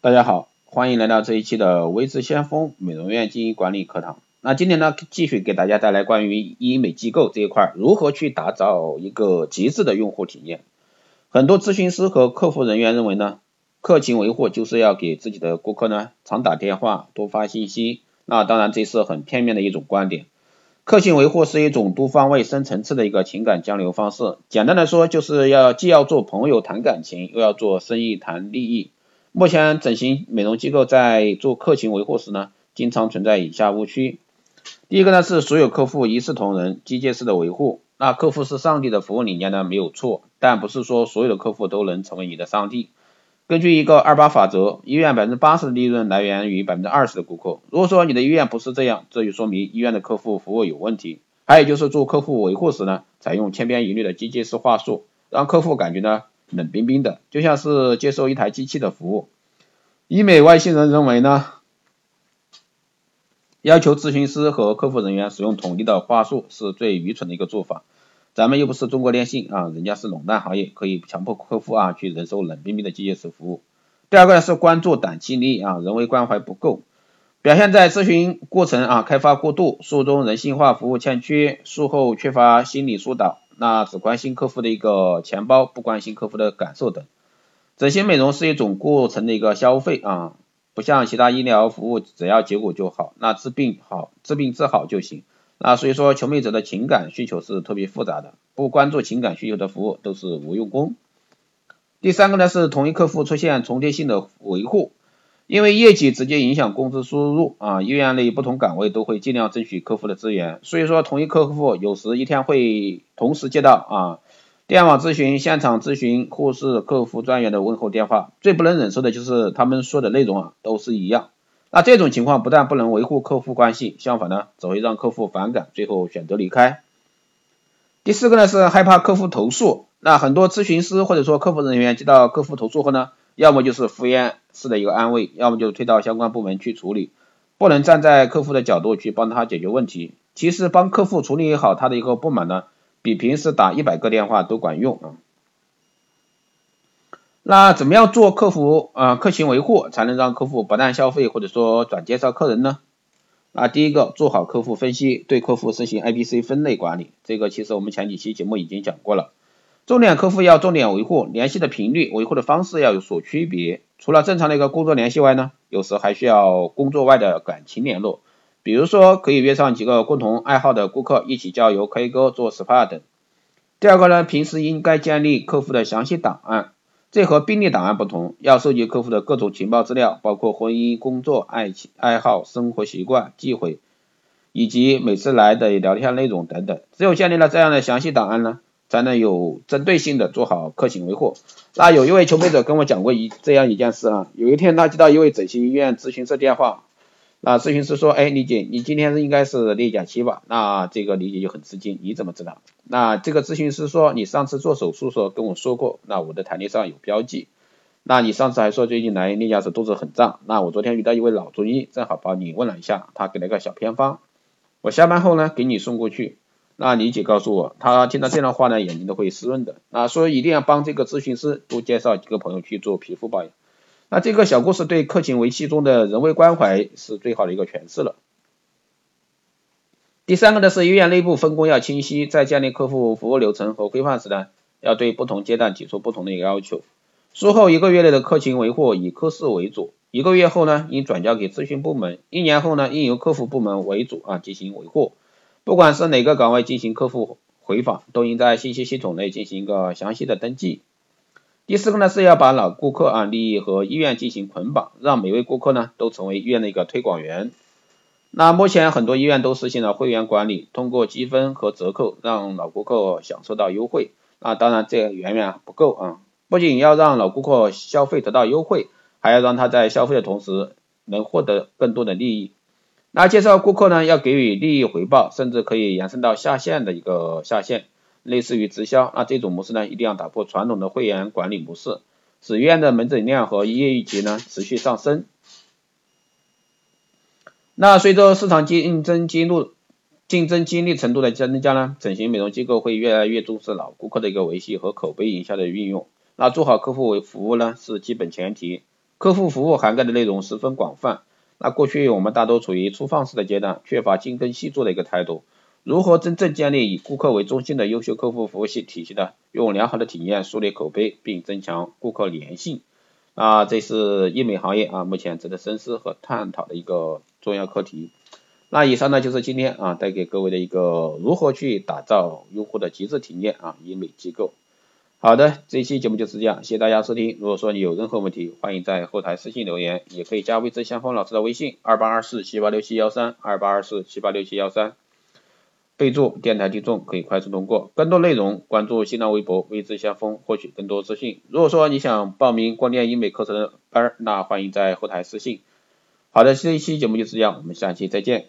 大家好，欢迎来到这一期的微智先锋美容院经营管理课堂。那今天呢，继续给大家带来关于医美机构这一块如何去打造一个极致的用户体验。很多咨询师和客服人员认为呢，客情维护就是要给自己的顾客呢常打电话、多发信息。那当然这是很片面的一种观点。客情维护是一种多方位、深层次的一个情感交流方式。简单来说，就是要既要做朋友谈感情，又要做生意谈利益。目前整形美容机构在做客情维护时呢，经常存在以下误区。第一个呢是所有客户一视同仁，机械式的维护。那客户是上帝的服务理念呢没有错，但不是说所有的客户都能成为你的上帝。根据一个二八法则，医院百分之八十的利润来源于百分之二十的顾客。如果说你的医院不是这样，这就说明医院的客户服务有问题。还有就是做客户维护时呢，采用千篇一律的机械式话术，让客户感觉呢。冷冰冰的，就像是接受一台机器的服务。医美外星人认为呢，要求咨询师和客服人员使用统一的话术是最愚蠢的一个做法。咱们又不是中国电信啊，人家是垄断行业，可以强迫客户啊去忍受冷冰冰的机械式服务。第二个呢是关注短期利益啊，人为关怀不够，表现在咨询过程啊开发过度，术中人性化服务欠缺，术后缺乏心理疏导。那只关心客户的一个钱包，不关心客户的感受等。整形美容是一种过程的一个消费啊，不像其他医疗服务，只要结果就好，那治病好，治病治好就行。那所以说，求美者的情感需求是特别复杂的，不关注情感需求的服务都是无用功。第三个呢是同一客户出现重叠性的维护。因为业绩直接影响工资收入啊，医院内不同岗位都会尽量争取客户的资源，所以说同一客户有时一天会同时接到啊电话咨询、现场咨询、护士、客服专员的问候电话，最不能忍受的就是他们说的内容啊都是一样，那这种情况不但不能维护客户关系，相反呢只会让客户反感，最后选择离开。第四个呢是害怕客户投诉，那很多咨询师或者说客服人员接到客户投诉后呢？要么就是敷衍式的一个安慰，要么就推到相关部门去处理，不能站在客户的角度去帮他解决问题。其实帮客户处理好他的一个不满呢，比平时打一百个电话都管用啊。那怎么样做客服啊客情维护，才能让客户不但消费或者说转介绍客人呢？那第一个做好客户分析，对客户实行 A、B、C 分类管理，这个其实我们前几期节目已经讲过了。重点客户要重点维护，联系的频率、维护的方式要有所区别。除了正常的一个工作联系外呢，有时还需要工作外的感情联络。比如说，可以约上几个共同爱好的顾客一起郊游、K 歌、做 SPA 等。第二个呢，平时应该建立客户的详细档案，这和病例档案不同，要收集客户的各种情报资料，包括婚姻、工作、爱情、爱好、生活习惯、忌讳，以及每次来的聊天内容等等。只有建立了这样的详细档案呢。才能有针对性的做好客情维护。那有一位求美者跟我讲过一这样一件事啊，有一天他接到一位整形医院咨询师电话，那咨询师说，哎，李姐，你今天应该是例假期吧？那这个李姐就很吃惊，你怎么知道？那这个咨询师说，你上次做手术时候跟我说过，那我的台历上有标记。那你上次还说最近来例假时肚子很胀，那我昨天遇到一位老中医，正好帮你问了一下，他给了个小偏方，我下班后呢给你送过去。那李姐告诉我，她听到这样的话呢，眼睛都会湿润的。啊，所以一定要帮这个咨询师多介绍几个朋友去做皮肤保养。那这个小故事对客情维系中的人为关怀是最好的一个诠释了。第三个呢是医院内部分工要清晰，在建立客户服务流程和规范时呢，要对不同阶段提出不同的一个要求。术后一个月内的客情维护以科室为主，一个月后呢应转交给咨询部门，一年后呢应由客服部门为主啊进行维护。不管是哪个岗位进行客户回访，都应在信息系统内进行一个详细的登记。第四个呢是要把老顾客啊利益和医院进行捆绑，让每位顾客呢都成为医院的一个推广员。那目前很多医院都实行了会员管理，通过积分和折扣让老顾客享受到优惠。那当然这远远不够啊，不仅要让老顾客消费得到优惠，还要让他在消费的同时能获得更多的利益。那介绍顾客呢，要给予利益回报，甚至可以延伸到下线的一个下线，类似于直销。那这种模式呢，一定要打破传统的会员管理模式，使医院的门诊量和业绩呢持续上升。那随着市场竞争激怒，竞争激励程度的增加呢，整形美容机构会越来越重视老顾客的一个维系和口碑营销的运用。那做好客户服务呢，是基本前提。客户服务涵盖的内容十分广泛。那过去我们大多处于初放式的阶段，缺乏精耕细作的一个态度。如何真正建立以顾客为中心的优秀客户服务系体系呢？用良好的体验树立口碑，并增强顾客粘性。啊，这是医美行业啊目前值得深思和探讨的一个重要课题。那以上呢就是今天啊带给各位的一个如何去打造用户的极致体验啊医美机构。好的，这一期节目就是这样，谢谢大家收听。如果说你有任何问题，欢迎在后台私信留言，也可以加微知先锋老师的微信二八二四七八六七幺三二八二四七八六七幺三。备注电台听众可以快速通过，更多内容关注新浪微博微知先锋获取更多资讯。如果说你想报名光电医美课程的班，那欢迎在后台私信。好的，这一期节目就是这样，我们下期再见。